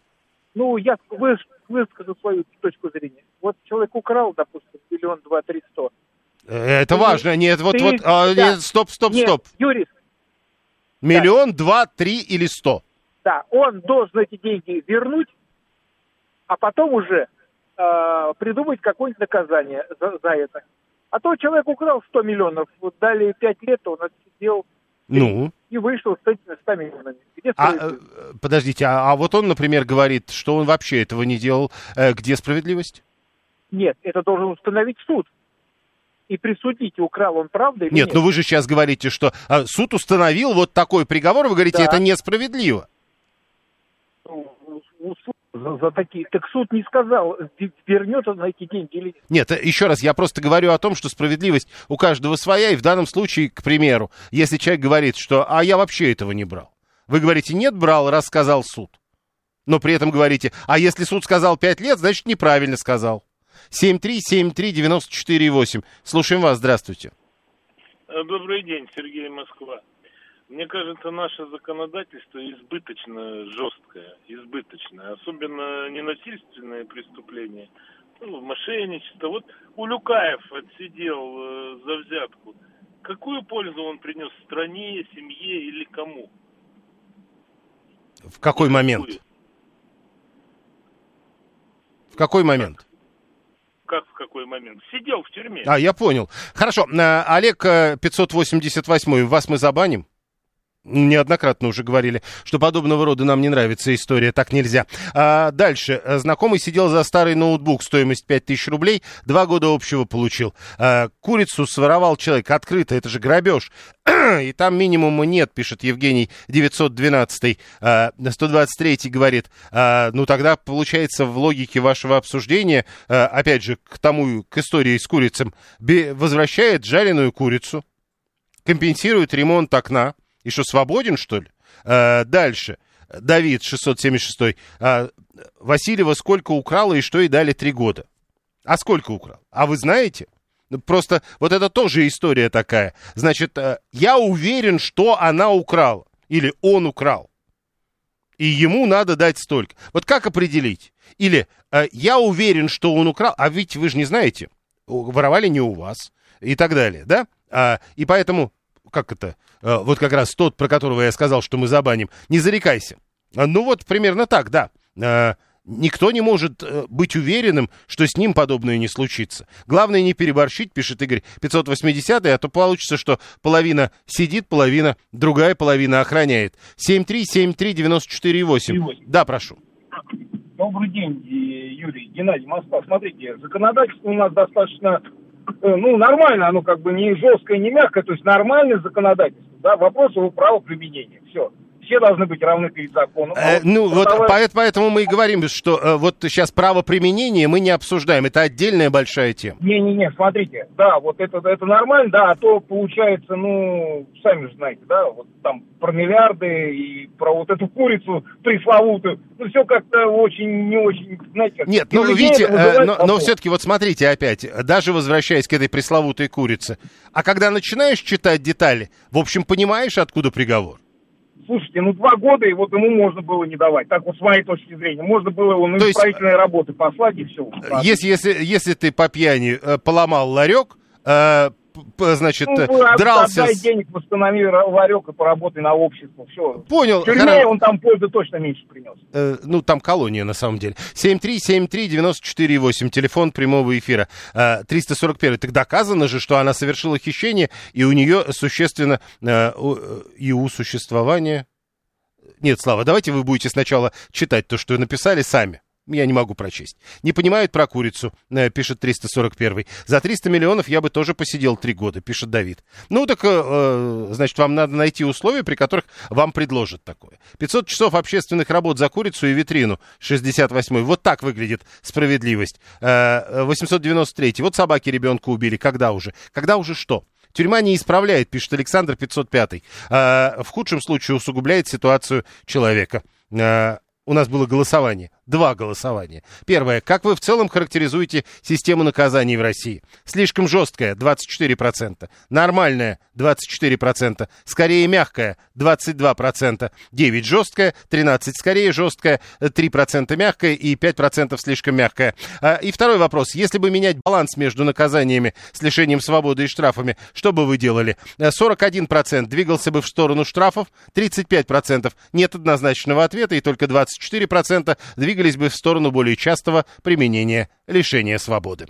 Ну, я выскажу свою точку зрения. Вот человек украл, допустим, миллион два три сто. Это ты, важно. Нет, вот, ты, вот, а, да. нет, стоп, стоп, нет, стоп. Юрист. Миллион, да. два, три или сто? Да, он должен эти деньги вернуть, а потом уже э, придумать какое-нибудь наказание за, за это. А то человек украл 100 миллионов, вот дали 5 лет, он отсидел ну? и вышел с этими 100 миллионами. Где а, э, подождите, а, а вот он, например, говорит, что он вообще этого не делал. Э, где справедливость? Нет, это должен установить суд. И присудить, украл он правда или нет? Нет, ну вы же сейчас говорите, что а, суд установил вот такой приговор, вы говорите, да. это несправедливо. Ну, за, за такие. Так суд не сказал, вернет он эти деньги или нет. Нет, еще раз, я просто говорю о том, что справедливость у каждого своя, и в данном случае, к примеру, если человек говорит, что «а я вообще этого не брал», вы говорите «нет, брал, раз сказал суд». Но при этом говорите «а если суд сказал 5 лет, значит неправильно сказал». 7373948. Слушаем вас, здравствуйте. Добрый день, Сергей Москва. Мне кажется, наше законодательство избыточно жесткое, избыточное. Особенно ненасильственные преступления, ну, мошенничество. Вот Улюкаев отсидел э, за взятку. Какую пользу он принес стране, семье или кому? В какой момент? В какой момент? Как в какой момент? Сидел в тюрьме. А, я понял. Хорошо. А, Олег 588, вас мы забаним? Неоднократно уже говорили, что подобного рода нам не нравится история, так нельзя. А дальше. Знакомый сидел за старый ноутбук, стоимость 5000 рублей, два года общего получил. А, курицу своровал человек открыто, это же грабеж. <clears throat> И там минимума нет, пишет Евгений 912. А, 123 говорит, а, ну тогда получается в логике вашего обсуждения, а, опять же, к тому, к истории с курицем, возвращает жареную курицу, компенсирует ремонт окна, и что, свободен, что ли? А, дальше. Давид, 676. А, Васильева сколько украла и что ей дали три года? А сколько украл? А вы знаете? Ну, просто вот это тоже история такая. Значит, а, я уверен, что она украла. Или он украл. И ему надо дать столько. Вот как определить? Или я уверен, что он украл, а ведь вы же не знаете. Воровали не у вас. И так далее, да? И поэтому как это, э, вот как раз тот, про которого я сказал, что мы забаним, не зарекайся. А, ну вот примерно так, да. Э, никто не может э, быть уверенным, что с ним подобное не случится. Главное не переборщить, пишет Игорь 580, а то получится, что половина сидит, половина, другая половина охраняет. 7373948. Да, прошу. Добрый день, Юрий. Геннадий, Москва. Смотрите, законодательство у нас достаточно ну, нормально, оно как бы не жесткое, не мягкое, то есть нормальное законодательство, да, вопрос его правоприменения, все. Все должны быть равны перед законом. А э, ну, вот поэтому, поэтому мы и говорим, что э, вот сейчас правоприменение мы не обсуждаем, это отдельная большая тема. Не-не-не, смотрите, да, вот это, это нормально, да, а то получается, ну, сами же знаете, да, вот там про миллиарды и про вот эту курицу пресловутую. Ну, все как-то очень, не очень, знаете, как... Нет, ну, видите, э, но, но все-таки вот смотрите опять, даже возвращаясь к этой пресловутой курице, а когда начинаешь читать детали, в общем, понимаешь, откуда приговор? Слушайте, ну два года, и вот ему можно было не давать. Так вот, с моей точки зрения. Можно было его на То исправительные есть, работы послать, и все. Если, если, если ты по пьяни э, поломал ларек, э, значит, ну, дрался... Отдай денег, восстанови ларек и поработай на общество. Все. Понял. В тюрьме Хор... он там пользы точно меньше принес. Э, ну, там колония, на самом деле. 7373948, телефон прямого эфира. Э, 341. Так доказано же, что она совершила хищение, и у нее существенно э, э, и у существования... Нет, Слава, давайте вы будете сначала читать то, что написали сами я не могу прочесть. Не понимают про курицу, э, пишет 341. За 300 миллионов я бы тоже посидел три года, пишет Давид. Ну, так, э, значит, вам надо найти условия, при которых вам предложат такое. 500 часов общественных работ за курицу и витрину, 68 Вот так выглядит справедливость. Э, 893 Вот собаки ребенка убили. Когда уже? Когда уже что? Тюрьма не исправляет, пишет Александр 505. Э, в худшем случае усугубляет ситуацию человека. Э, у нас было голосование два голосования. Первое. Как вы в целом характеризуете систему наказаний в России? Слишком жесткая – 24%. Нормальная – 24%. Скорее мягкая – 22%. 9 жесткая, 13 скорее жесткая, 3% мягкая и 5% слишком мягкая. А, и второй вопрос. Если бы менять баланс между наказаниями с лишением свободы и штрафами, что бы вы делали? 41% двигался бы в сторону штрафов, 35% нет однозначного ответа и только 24% двигались двигались бы в сторону более частого применения лишения свободы.